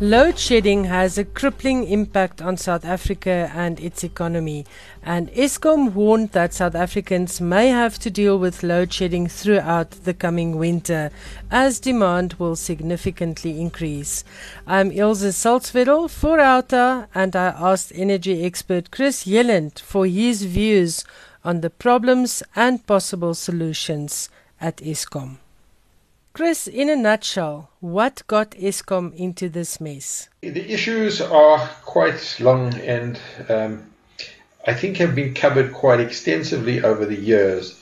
Load shedding has a crippling impact on South Africa and its economy, and Eskom warned that South Africans may have to deal with load shedding throughout the coming winter, as demand will significantly increase. I'm Ilse Salzwedel for Outa, and I asked energy expert Chris Yelland for his views on the problems and possible solutions at Eskom. Chris, in a nutshell, what got Eskom into this mess? The issues are quite long and um, I think have been covered quite extensively over the years.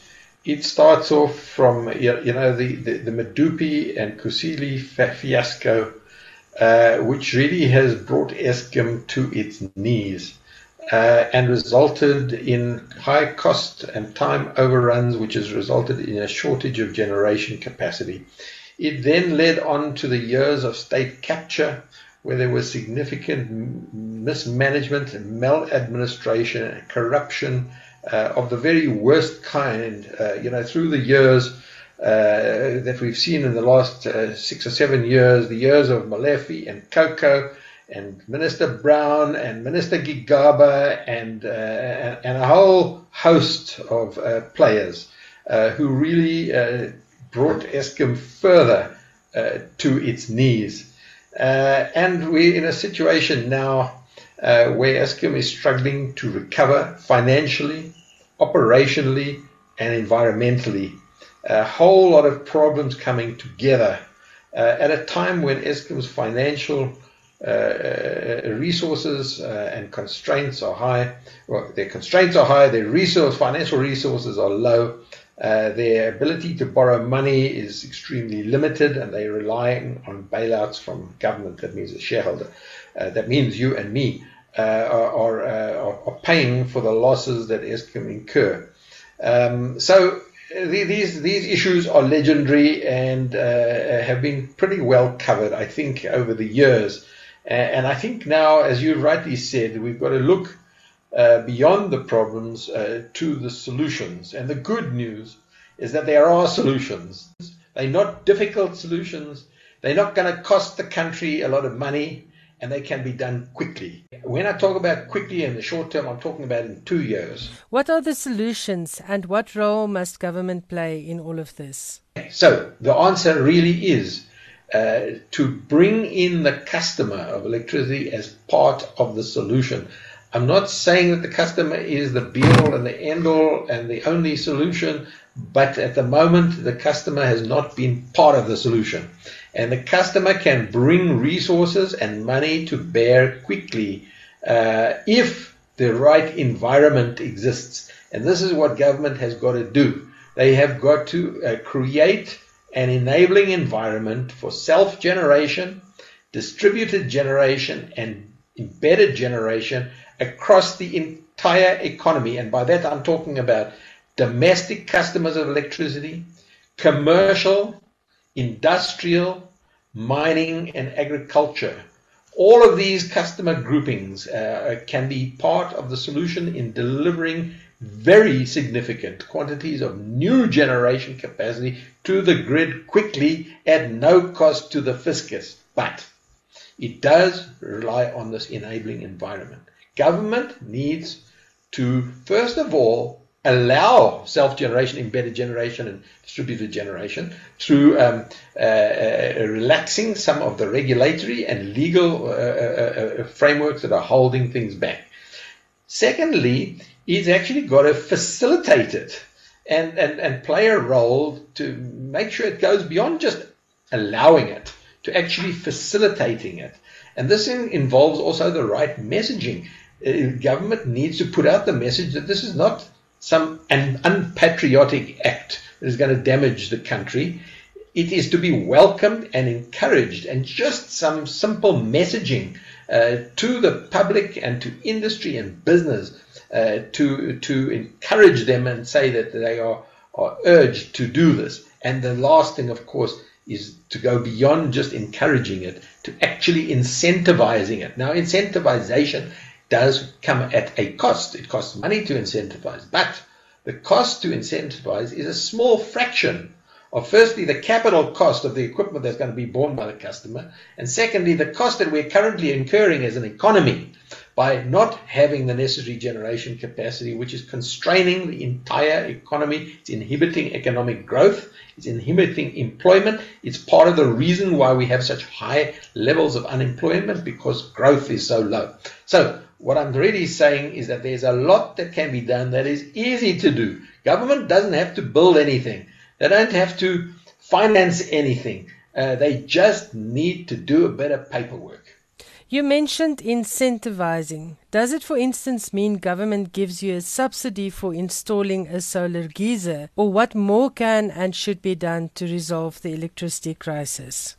It starts off from you know the the, the Medupi and Kusile fiasco, uh, which really has brought Eskom to its knees. Uh, and resulted in high cost and time overruns, which has resulted in a shortage of generation capacity. It then led on to the years of state capture, where there was significant mismanagement, and maladministration, and corruption uh, of the very worst kind. Uh, you know, through the years uh, that we've seen in the last uh, six or seven years, the years of Molefe and Koko and Minister Brown and Minister Gigaba and uh, and a whole host of uh, players uh, who really uh, brought Eskom further uh, to its knees. Uh, and we're in a situation now where Eskom is struggling to recover financially, operationally, and environmentally. A whole lot of problems coming together at a time when Eskom's financial uh, uh, resources uh, and constraints are high. Well, their constraints are high, their resource, financial resources are low, uh, their ability to borrow money is extremely limited, and they're relying on bailouts from government. That means a shareholder. Uh, that means you and me uh, are, are, are, paying for the losses that Eskom incur. Um, so these these issues are legendary and have been pretty well covered, I think, over the years. And I think now, as you rightly said, we've got to look uh, beyond the problems uh, to the solutions. And the good news is that there are solutions. They're not difficult solutions. They're not going to cost the country a lot of money and they can be done quickly. When I talk about quickly in the short term, I'm talking about in two years. What are the solutions and what role must government play in all of this? So the answer really is uh, to bring in the customer of electricity as part of the solution. I'm not saying that the customer is the be all and the end all and the only solution, but at the moment the customer has not been part of the solution. And the customer can bring resources and money to bear quickly uh, if the right environment exists. And this is what government has got to do. They have got to uh, create an enabling environment for self generation, distributed generation, and embedded generation across the entire economy. And by that, I'm talking about domestic customers of electricity, commercial, industrial, mining, and agriculture. All of these customer groupings uh, can be part of the solution in delivering very significant quantities of new generation capacity to the grid quickly at no cost to the fiscus. But it does rely on this enabling environment. Government needs to, first of all, allow self-generation, embedded generation, and distributed generation through um, uh, uh, relaxing some of the regulatory and legal uh, uh, uh frameworks that are holding things back. Secondly, he's actually got to facilitate it and, and, and play a role to make sure it goes beyond just allowing it to actually facilitating it. And this in, involves also the right messaging. Uh, government needs to put out the message that this is not some an unpatriotic act that is going to damage the country. It is to be welcomed and encouraged, and just some simple messaging to the public and to industry and business uh, to to encourage them and say that they are are urged to do this. And the last thing, of course, is to go beyond just encouraging it to actually incentivizing it. Now, incentivization does come at a cost. It costs money to incentivize, but the cost to incentivize is a small fraction of firstly the capital cost of the equipment that's going to be borne by the customer, and secondly the cost that we're currently incurring as an economy by not having the necessary generation capacity, which is constraining the entire economy. It's inhibiting economic growth. It's inhibiting employment. It's part of the reason why we have such high levels of unemployment because growth is so low. So what I'm really saying is that there's a lot that can be done that is easy to do. Government doesn't have to build anything. They don't have to finance anything. Uh, they just need to do a better paperwork. You mentioned incentivizing. Does it, for instance, mean government gives you a subsidy for installing a solar geyser? Or what more can and should be done to resolve the electricity crisis?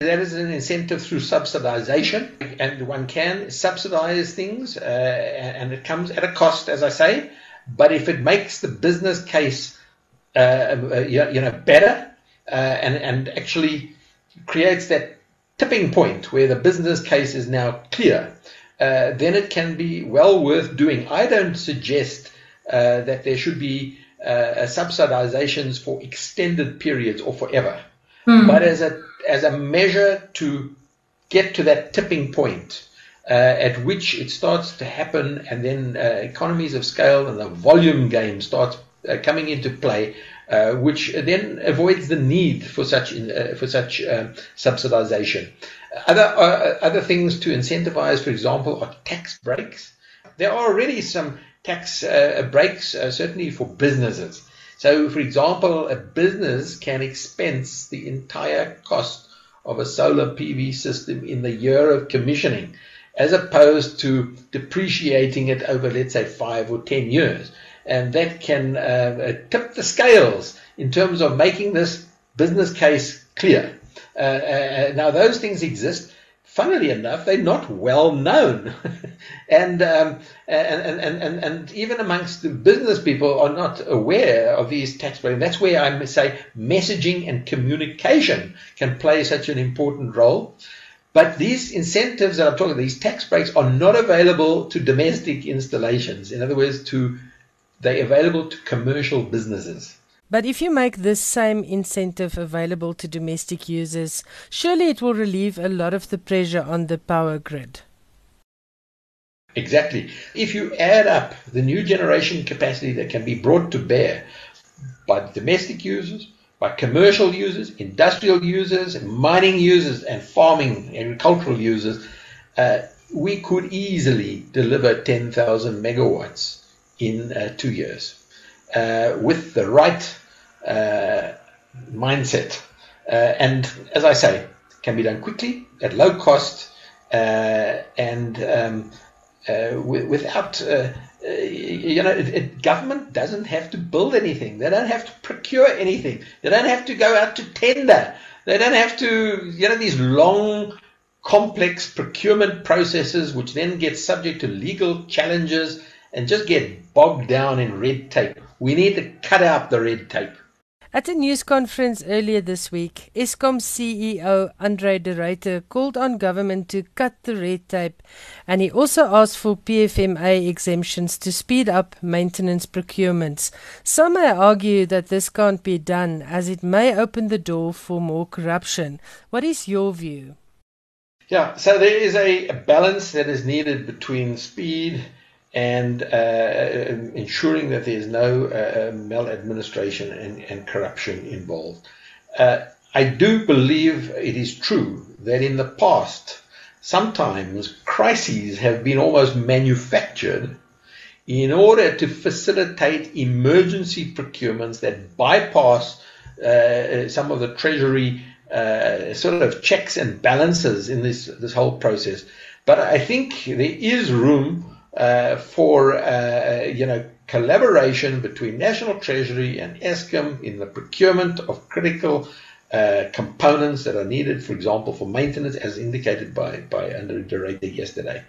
That is an incentive through subsidization, and one can subsidize things, uh, and it comes at a cost, as I say. But if it makes the business case, uh, uh you know, better, uh, and and actually creates that tipping point where the business case is now clear, uh, then it can be well worth doing. I don't suggest uh, that there should be uh, subsidizations for extended periods or forever, mm. but as a as a measure to get to that tipping point. Uh, at which it starts to happen, and then uh, economies of scale and the volume game starts coming into play, uh, which then avoids the need for such uh, for such uh, subsidization. Other uh, other things to incentivize, for example, are tax breaks. There are already some tax uh, breaks, certainly for businesses. So, for example, a business can expense the entire cost of a solar PV system in the year of commissioning, as opposed to depreciating it over, let's say, five or ten years and that can uh, tip the scales in terms of making this business case clear. Uh, uh, now, those things exist. Funnily enough, they're not well known, and, um, and, and and and even amongst the business people are not aware of these tax breaks. That's where I say messaging and communication can play such an important role. But these incentives that I'm talking, about, these tax breaks, are not available to domestic installations. In other words, to they're available to commercial businesses. But if you make this same incentive available to domestic users, surely it will relieve a lot of the pressure on the power grid. Exactly. If you add up the new generation capacity that can be brought to bear by domestic users, by commercial users, industrial users, mining users, and farming, agricultural users, uh, we could easily deliver 10,000 megawatts in uh, two years uh, with the right uh, mindset. Uh, and as I say, can be done quickly at low cost uh, and um, w- without. you know, it, it, government doesn't have to build anything. They don't have to procure anything. They don't have to go out to tender. They don't have to, you know, these long, complex procurement processes, which then get subject to legal challenges and just get bogged down in red tape. We need to cut out the red tape. At a news conference earlier this week, Eskom CEO Andre de Ruyter called on government to cut the red tape and he also asked for PFMA exemptions to speed up maintenance procurements. Some may argue that this can't be done as it may open the door for more corruption. What is your view? Yeah, so there is a, a balance that is needed between speed and uh, ensuring that there's no uh, maladministration and, and, corruption involved. Uh, I do believe it is true that in the past, sometimes crises have been almost manufactured in order to facilitate emergency procurements that bypass uh, some of the treasury uh, sort of checks and balances in this this whole process. But I think there is room uh, for uh, you know collaboration between National Treasury and Eskom in the procurement of critical uh, components that are needed, for example, for maintenance, as indicated by by Andre de Ruyter yesterday.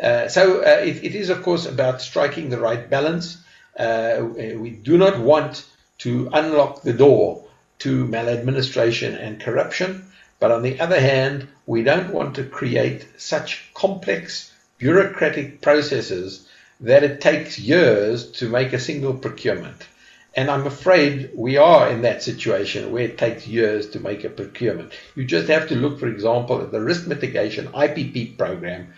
Uh, so uh, it, it is, of course, about striking the right balance. Uh, we do not want to unlock the door to maladministration and corruption, but on the other hand, we don't want to create such complex bureaucratic processes that it takes years to make a single procurement. And I'm afraid we are in that situation where it takes years to make a procurement. You just have to look, for example, at the risk mitigation IPP program.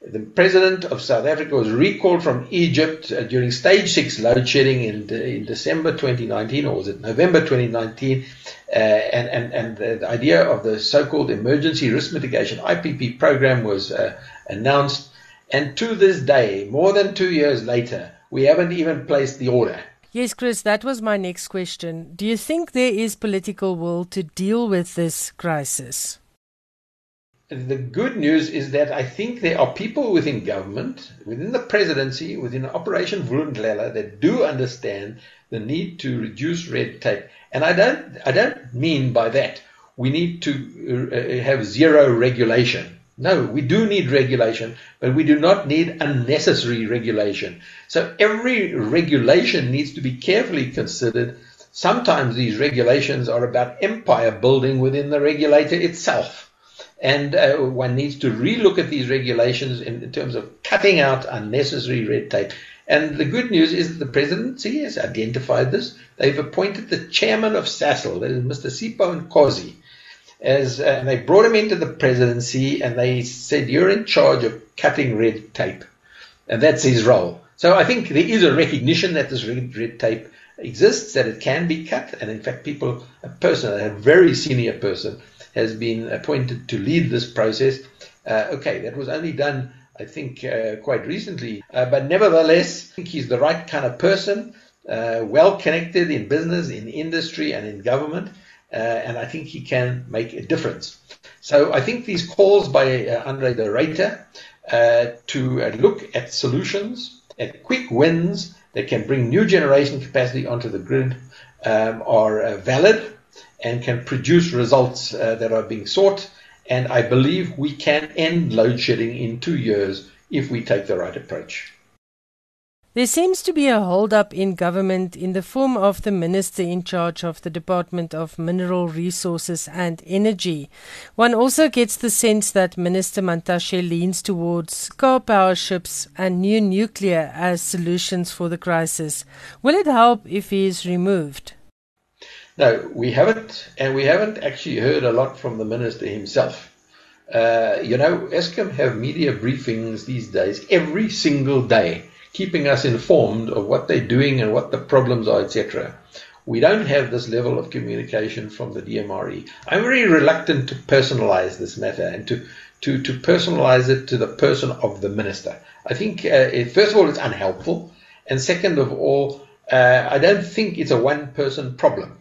The president of South Africa was recalled from Egypt uh, during stage six load shedding in, in December 2019, or was it November 2019? Uh, and and, and the, idea of the so called emergency risk mitigation IPP program was uh, announced. And to this day, more than two years later, we haven't even placed the order. Yes, Chris, that was my next question. Do you think there is political will to deal with this crisis? The good news is that I think there are people within government, within the presidency, within Operation Vulindlela that do understand the need to reduce red tape. And I don't, I don't mean by that we need to uh, have zero regulation. No, we do need regulation, but we do not need unnecessary regulation. So every regulation needs to be carefully considered. Sometimes these regulations are about empire building within the regulator itself. And uh, one needs to relook at these regulations in, in, terms of cutting out unnecessary red tape. And the good news is that the presidency has identified this. They've appointed the chairman of Sasol, that is Mr. Sipho Nkosi, as uh, and they brought him into the presidency and they said you're in charge of cutting red tape, and that's his role. So I think there is a recognition that this red, red tape exists, that it can be cut, and in fact, people, a person, a very senior person, has been appointed to lead this process. Uh, okay, that was only done, I think, uh, quite recently, uh, but nevertheless, I think he's the right kind of person, uh, well connected in business, in industry, and in government uh, and I think he can make a difference. So I think these calls by uh, Andre de Ruyter uh, to uh, look at solutions, at quick wins that can bring new generation capacity onto the grid um, are uh, valid and can produce results uh, that are being sought. And I believe we can end load shedding in two years if we take the right approach. There seems to be a hold-up in government in the form of the minister in charge of the Department of Mineral Resources and Energy. One also gets the sense that Minister Mantashe leans towards Karpowerships and new nuclear as solutions for the crisis. Will it help if he is removed? No, we haven't, and we haven't actually heard a lot from the minister himself. Uh, you know, Eskom have media briefings these days every single day keeping us informed of what they're doing and what the problems are, etc. We don't have this level of communication from the DMRE. I'm very reluctant to personalize this matter and to, to, to personalize it to the person of the minister. I think, uh, it, first of all, it's unhelpful. And second of all, uh, I don't think it's a one person problem.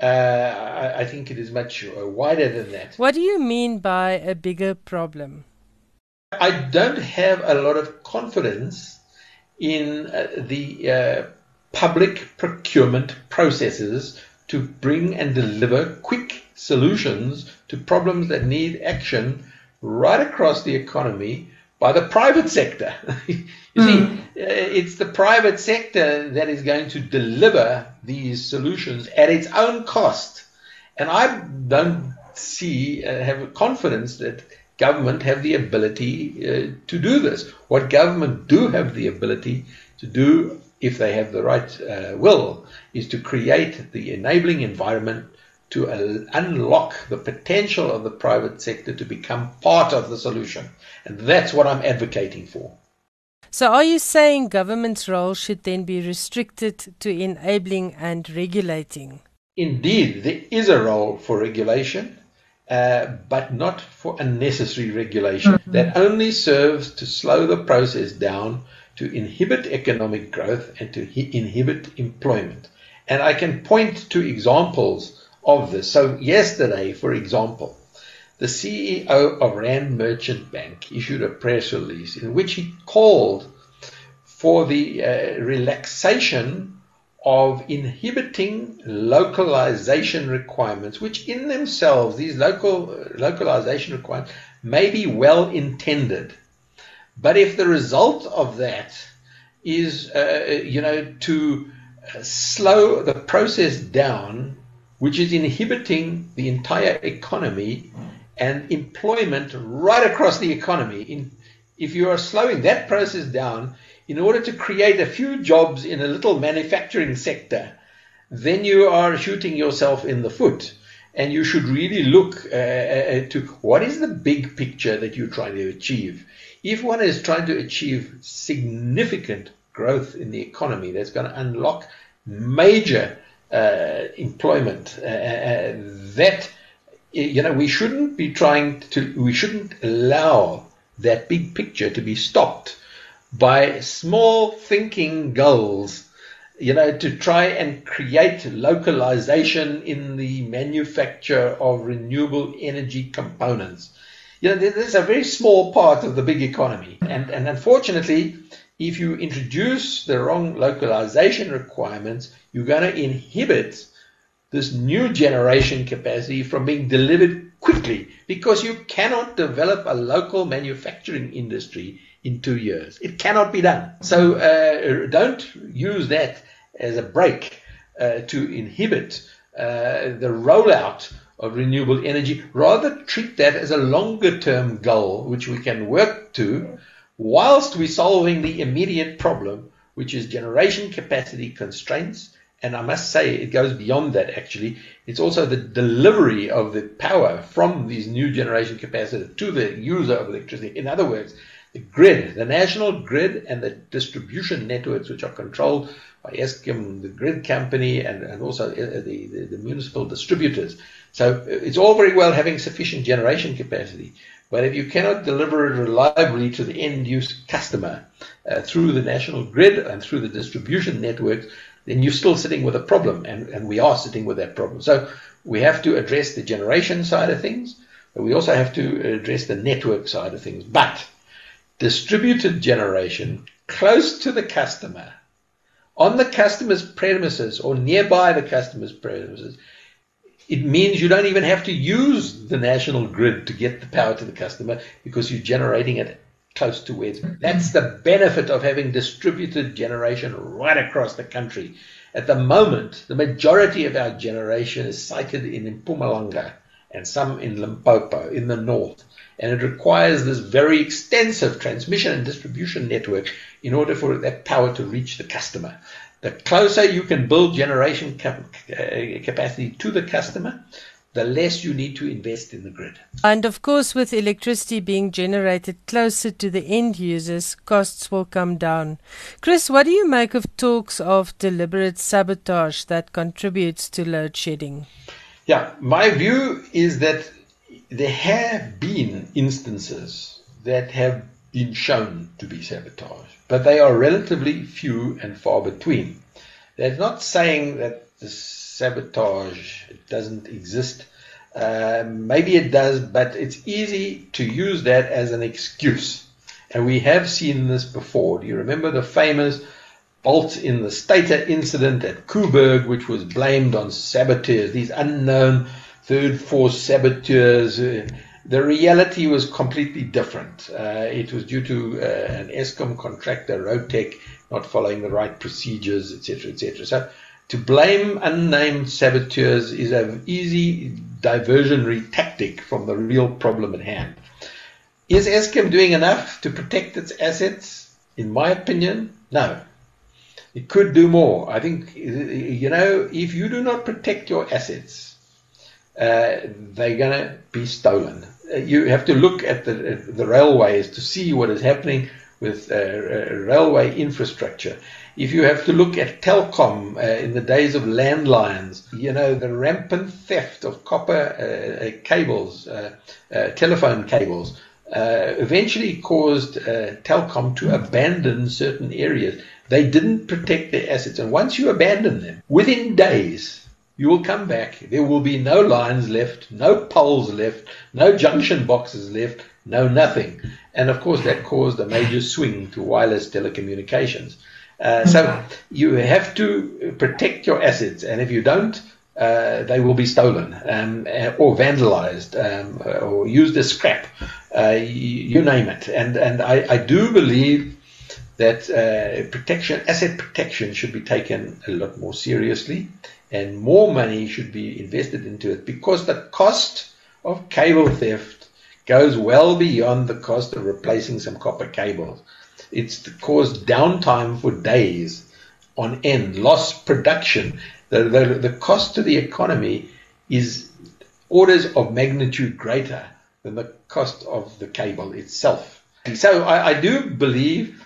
Uh, I, I, think it is much uh, wider than that. What do you mean by a bigger problem? I don't have a lot of confidence in uh, the uh, public procurement processes to bring and deliver quick solutions to problems that need action right across the economy by the private sector. you mm. see, hmm. uh, it's the private sector that is going to deliver these solutions at its own cost. And I don't see, uh, have confidence that government have the ability uh, to do this. What government do have the ability to do, if they have the right uh, will, is to create the enabling environment to uh, unlock the potential of the private sector to become part of the solution. And that's what I'm advocating for. So, are you saying government's role should then be restricted to enabling and regulating? Indeed, there is a role for regulation uh, but not for unnecessary regulation. Mm-hmm. That only serves to slow the process down, to inhibit economic growth, and to hi- inhibit employment. And I can point to examples of this. So, yesterday, for example, the CEO of Rand Merchant Bank issued a press release in which he called for the uh, relaxation of inhibiting localization requirements, which in themselves, these local localization requirements may be well intended. But if the result of that is, uh, you know, to slow the process down, which is inhibiting the entire economy and employment right across the economy, in, if you are slowing that process down, in order to create a few jobs in a little manufacturing sector, then you are shooting yourself in the foot. And you should really look uh, uh, to what is the big picture that you're trying to achieve. If one is trying to achieve significant growth in the economy that's going to unlock major uh, employment, uh, uh, that you know we shouldn't be trying to we shouldn't allow that big picture to be stopped by small thinking goals you know, to try and create localization in the manufacture of renewable energy components. You know, this is a very small part of the big economy. And, and unfortunately, if you introduce the wrong localization requirements, you're going to inhibit this new generation capacity from being delivered quickly because you cannot develop a local manufacturing industry in two years. It cannot be done. So uh, don't use that as a break uh, to inhibit uh, the rollout of renewable energy. Rather treat that as a longer term goal which we can work to whilst we're solving the immediate problem, which is generation capacity constraints. And I must say, it goes beyond that actually. It's also the delivery of the power from these new generation capacity to the user of electricity. In other words, the grid, the national grid and the distribution networks which are controlled by Eskom, the grid company, and, and also uh, the, the, the, municipal distributors. So uh, it's all very well having sufficient generation capacity, but if you cannot deliver it reliably to the end use customer uh, through the national grid and through the distribution networks, then you're still sitting with a problem, and, and we are sitting with that problem. So we have to address the generation side of things, but we also have to address the network side of things. But distributed generation close to the customer, on the customer's premises or nearby the customer's premises, it means you don't even have to use the national grid to get the power to the customer because you're generating it close to where it's. That's the benefit of having distributed generation right across the country. At the moment, the majority of our generation is sited in Mpumalanga and some in Limpopo in the north and it requires this very extensive transmission and distribution network in order for that power to reach the customer. The closer you can build generation cap- uh, capacity to the customer, the less you need to invest in the grid. And of course, with electricity being generated closer to the end users, costs will come down. Chris, what do you make of talks of deliberate sabotage that contributes to load shedding? Yeah, my view is that there have been instances that have been shown to be sabotage, but they are relatively few and far between. That's not saying that the sabotage doesn't exist. Uh, maybe it does, but it's easy to use that as an excuse. And we have seen this before. Do you remember the famous bolt in the stator incident at Koeberg, which was blamed on saboteurs, these unknown third force saboteurs. Uh, the reality was completely different. Uh, it was due to uh, an Eskom contractor, Rotek, not following the right procedures, etc., etc. So to blame unnamed saboteurs is an easy diversionary tactic from the real problem at hand. Is Eskom doing enough to protect its assets? In my opinion, no. It could do more. I think, you know, if you do not protect your assets, they're going to be stolen. Uh, you have to look at the, the railways to see what is happening with uh, uh railway infrastructure. If you have to look at Telkom uh, in the days of landlines, you know, the rampant theft of copper cables, telephone cables, eventually caused Telkom to abandon certain areas. They didn't protect their assets. And once you abandon them, within days, you will come back. There will be no lines left, no poles left, no junction boxes left, no nothing. And of course, that caused a major swing to wireless telecommunications. Uh, so you have to protect your assets, and if you don't, uh, they will be stolen um, uh, or vandalized um, or used as scrap. Uh, you, you, name it. And and I, I do believe that uh, protection, asset protection, should be taken a lot more seriously and more money should be invested into it because the cost of cable theft goes well beyond the cost of replacing some copper cables. It's caused downtime for days on end, lost production. The The, the, cost to the economy is orders of magnitude greater than the cost of the cable itself. So I, I do believe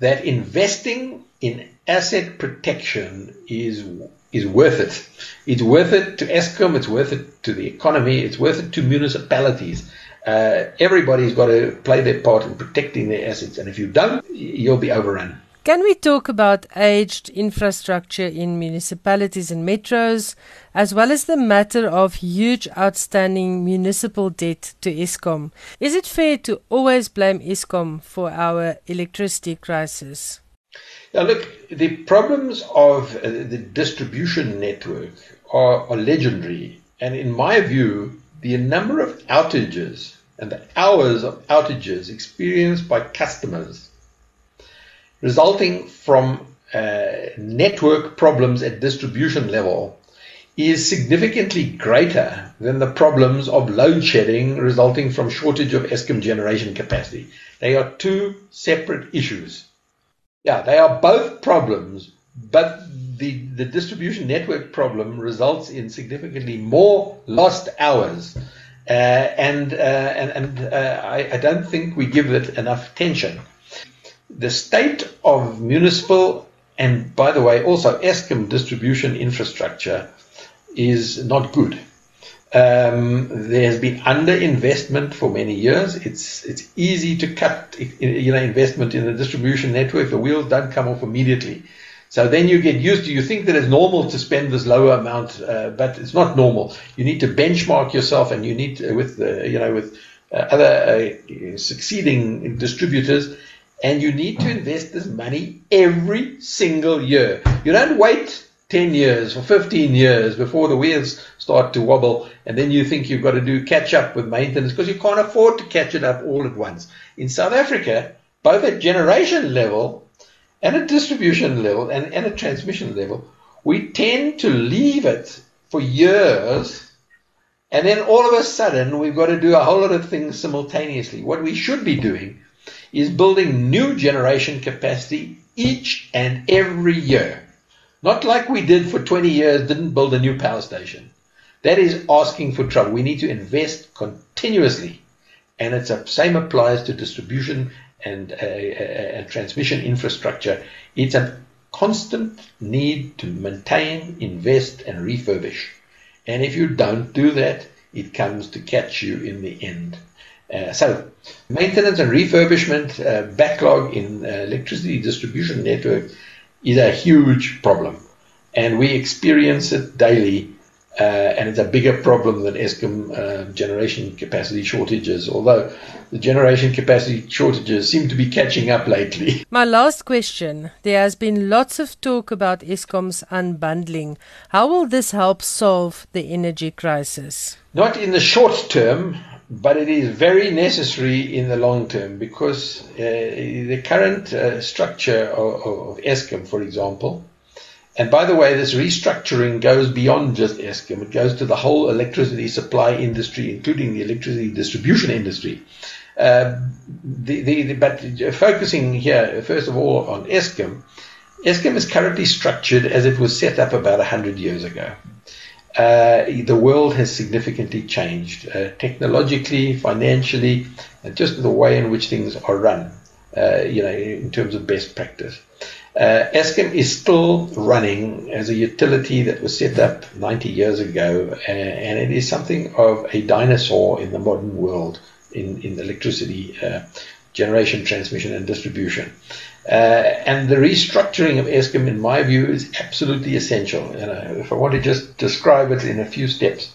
that investing in asset protection is is worth it. It's worth it to Eskom, it's worth it to the economy, it's worth it to municipalities. Uh, everybody's got to play their part in protecting their assets, and if you don't, you'll be overrun. Can we talk about aged infrastructure in municipalities and metros, as well as the matter of huge outstanding municipal debt to Eskom? Is it fair to always blame Eskom for our electricity crisis? Now, look, the problems of uh, the distribution network are, are legendary. And in my view, the number of outages and the hours of outages experienced by customers resulting from uh, network problems at distribution level is significantly greater than the problems of load shedding resulting from shortage of Eskom generation capacity. They are two separate issues. Yeah, they are both problems, but the, the distribution network problem results in significantly more lost hours. Uh, and uh, and, and uh, I, I don't think we give it enough attention the state of municipal and, by the way, also Eskom distribution infrastructure is not good. Um, there has been underinvestment for many years. It's it's easy to cut you know investment in the distribution network. The wheels don't come off immediately. So then you get used to, you think that it's normal to spend this lower amount, uh, but it's not normal. You need to benchmark yourself and you need to, with, uh, you know, with uh, other uh, succeeding distributors and you need to invest this money every single year. You don't wait 10 years or 15 years before the wheels start to wobble and then you think you've got to do catch up with maintenance because you can't afford to catch it up all at once. In South Africa, both at generation level and at distribution level and, and at transmission level, we tend to leave it for years and then all of a sudden we've got to do a whole lot of things simultaneously. What we should be doing is building new generation capacity each and every year. Not like we did for 20 years, didn't build a new power station. That is asking for trouble. We need to invest continuously. And it's the same applies to distribution and, uh, uh, transmission infrastructure. It's a constant need to maintain, invest, and refurbish. And if you don't do that, it comes to catch you in the end. Uh, so, maintenance and refurbishment uh, backlog in uh, electricity distribution network is a huge problem, and we experience it daily. Uh, and it's a bigger problem than Eskom uh, generation capacity shortages, although the generation capacity shortages seem to be catching up lately. My last question there has been lots of talk about Eskom's unbundling. How will this help solve the energy crisis? Not in the short term, but it is very necessary in the long term because uh, the current uh, structure of, of Eskom, for example, and by the way, this restructuring goes beyond just Eskom. It goes to the whole electricity supply industry, including the electricity distribution industry. Uh, the, the, the, but focusing here, first of all, on Eskom, Eskom is currently structured as it was set up about 100 years ago uh, the world has significantly changed uh, technologically, financially, and just the way in which things are run. Uh, you know, in terms of best practice. Uh, Eskom is still running as a utility that was set up 90 years ago, and it is something of a dinosaur in the modern world in, in electricity uh, generation, transmission, and distribution. Uh, and the restructuring of Eskom, in my view, is absolutely essential. And if I want to just describe it in a few steps,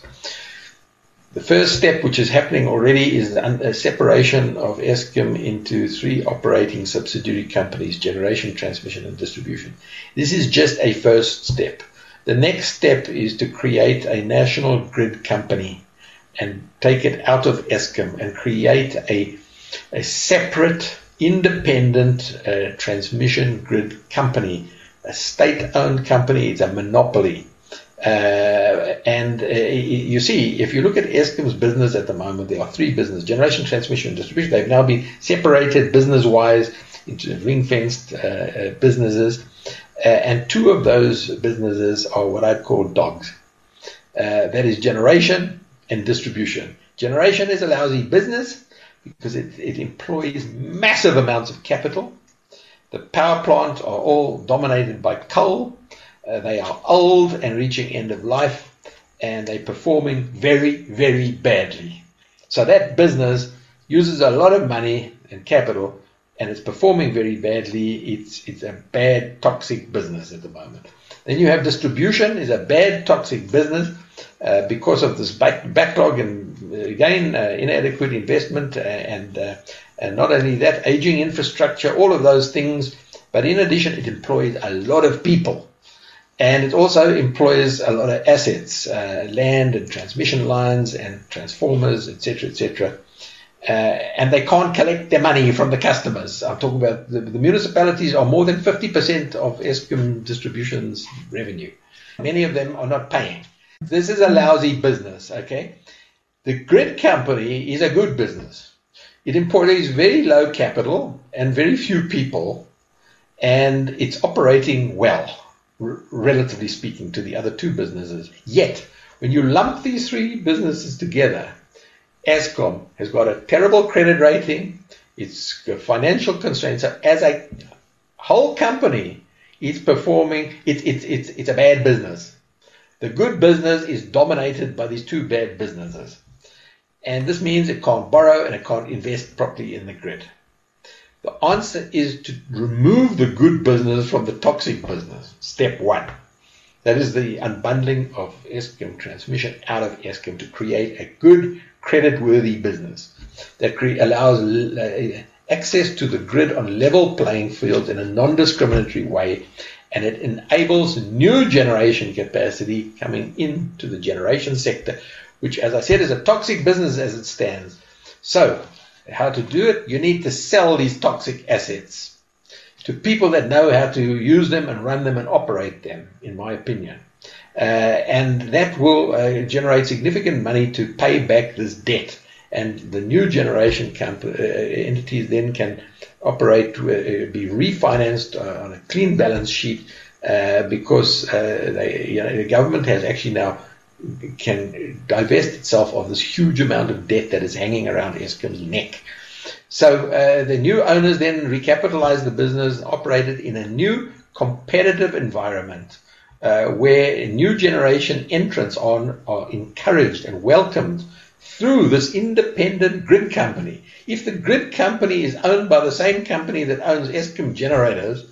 the first step, which is happening already, is the separation of Eskom into three operating subsidiary companies: generation, transmission, and distribution. This is just a first step. The next step is to create a national grid company and take it out of Eskom and create a, a separate independent uh, transmission grid company, a state-owned company. It's a monopoly. Uh, and uh, you see, if you look at Eskom's business at the moment, there are three businesses, generation, transmission, and distribution. They've now been separated business-wise into ring-fenced uh, uh, businesses. Uh, and two of those businesses are what I'd call dogs. Uh, that is generation and distribution. Generation is a lousy business because it, it employs massive amounts of capital. The power plants are all dominated by coal. Uh, they are old and reaching end of life, and they're performing very, very badly. So that business uses a lot of money and capital, and it's performing very badly. It's it's a bad, toxic business at the moment. Then you have distribution is a bad, toxic business uh, because of this back, backlog and uh, again uh, inadequate investment uh, and and not only that aging infrastructure all of those things. But in addition it employs a lot of people. And it also employs a lot of assets land and transmission lines and transformers etc etc uh, and they can't collect their money from the customers. I'm talking about the, the municipalities are more than 50% of Eskom distribution's revenue. Many of them are not paying. This is a lousy business, okay? The grid company is a good business. It employs very low capital and very few people, and it's operating well, r- relatively speaking, to the other two businesses. Yet, when you lump these three businesses together, Eskom has got a terrible credit rating. It's financial constraints. So as a whole company, it's performing. It's it's it's it's a bad business. The good business is dominated by these two bad businesses. And this means it can't borrow and it can't invest properly in the grid. The answer is to remove the good business from the toxic business. Step one. That is the unbundling of Eskom transmission out of Eskom to create a good, credit-worthy business that allows uh, access to the grid on level playing fields in a non-discriminatory way and it enables new generation capacity coming into the generation sector, which, as I said, is a toxic business as it stands. So, how to do it? You need to sell these toxic assets to people that know how to use them and run them and operate them, in my opinion. Uh, and that will uh, generate significant money to pay back this debt. And the new generation comp- uh, entities then can operate, uh, be refinanced uh, on a clean balance sheet uh, because they, you know, the government has actually now can divest itself of this huge amount of debt that is hanging around Eskom's neck. So the new owners then recapitalized the business, operated in a new competitive environment uh, where new generation entrants on are encouraged and welcomed through this independent grid company. If the grid company is owned by the same company that owns Eskom generators,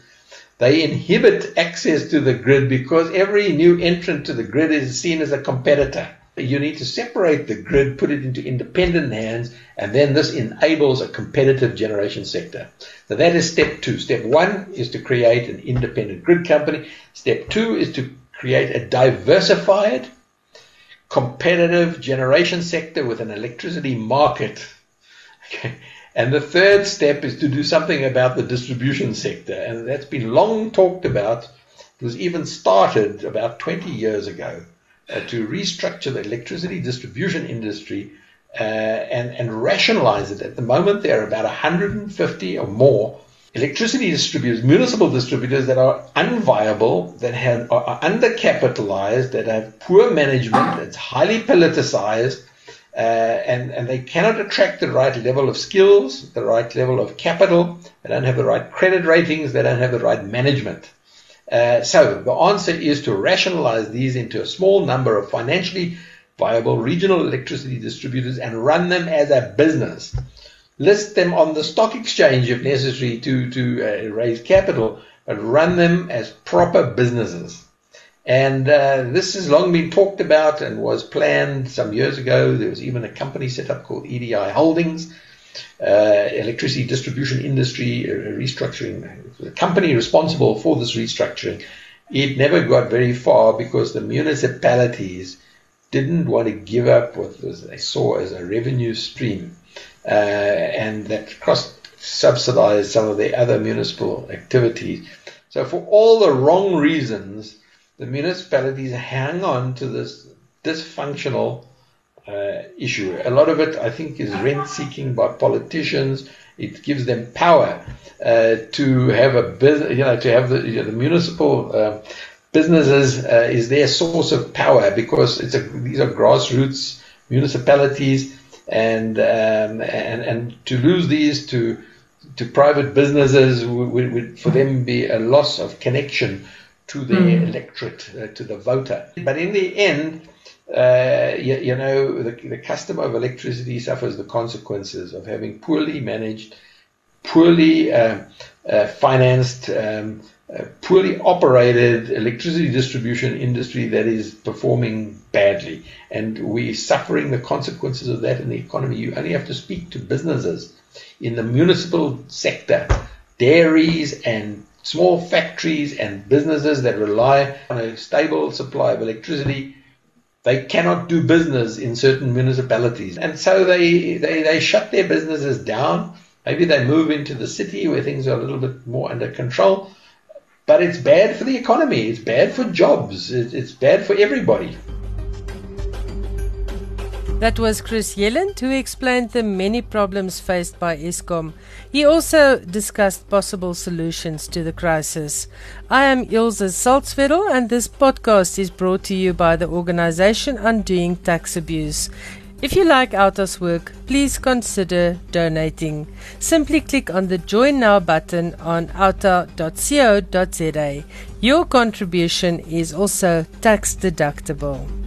they inhibit access to the grid because every new entrant to the grid is seen as a competitor. You need to separate the grid, put it into independent hands, and then this enables a competitive generation sector. So that is step two. Step one is to create an independent grid company. Step two is to create a diversified competitive generation sector with an electricity market. Okay. And the third step is to do something about the distribution sector. And that's been long talked about. It was even started about 20 years ago to restructure the electricity distribution industry uh, and, and rationalize it. At the moment, there are about 150 or more electricity distributors, municipal distributors that are unviable, that have, are undercapitalized, that have poor management, that's highly politicized, uh, and, and they cannot attract the right level of skills, the right level of capital, they don't have the right credit ratings, they don't have the right management. Uh, so the answer is to rationalize these into a small number of financially viable regional electricity distributors and run them as a business list them on the stock exchange if necessary to, to uh, raise capital, but run them as proper businesses. And uh, this has long been talked about and was planned some years ago. There was even a company set up called EDI Holdings, uh, electricity distribution industry uh, restructuring, the company responsible for this restructuring. It never got very far because the municipalities didn't want to give up what they saw as a revenue stream uh, and that cross subsidized some of the other municipal activities. So, for all the wrong reasons, the municipalities hang on to this dysfunctional uh, issue. A lot of it, I think, is rent seeking by politicians. It gives them power uh, to have a business, you know, to have the, you know, the municipal uh, businesses uh, is their source of power because it's a, these are grassroots municipalities, and um, and and to lose these to to private businesses would, would, for them be a loss of connection to the mm. electorate, uh, to the voter. But in the end, uh, you, you, know, the, the customer of electricity suffers the consequences of having poorly managed, poorly uh, uh, financed, um, uh, poorly operated electricity distribution industry that is performing badly. And we're suffering the consequences of that in the economy. You only have to speak to businesses in the municipal sector, dairies and small factories and businesses that rely on a stable supply of electricity they cannot do business in certain municipalities. And so they, they, they shut their businesses down. Maybe they move into the city where things are a little bit more under control. But it's bad for the economy. It's bad for jobs. It's bad for everybody. That was Chris Yelland who explained the many problems faced by Eskom. He also discussed possible solutions to the crisis. I am Ilse Salzwedel and this podcast is brought to you by the Organisation Undoing Tax Abuse. If you like Outa's work, please consider donating. Simply click on the Join Now button on outa.co.za. Your contribution is also tax deductible.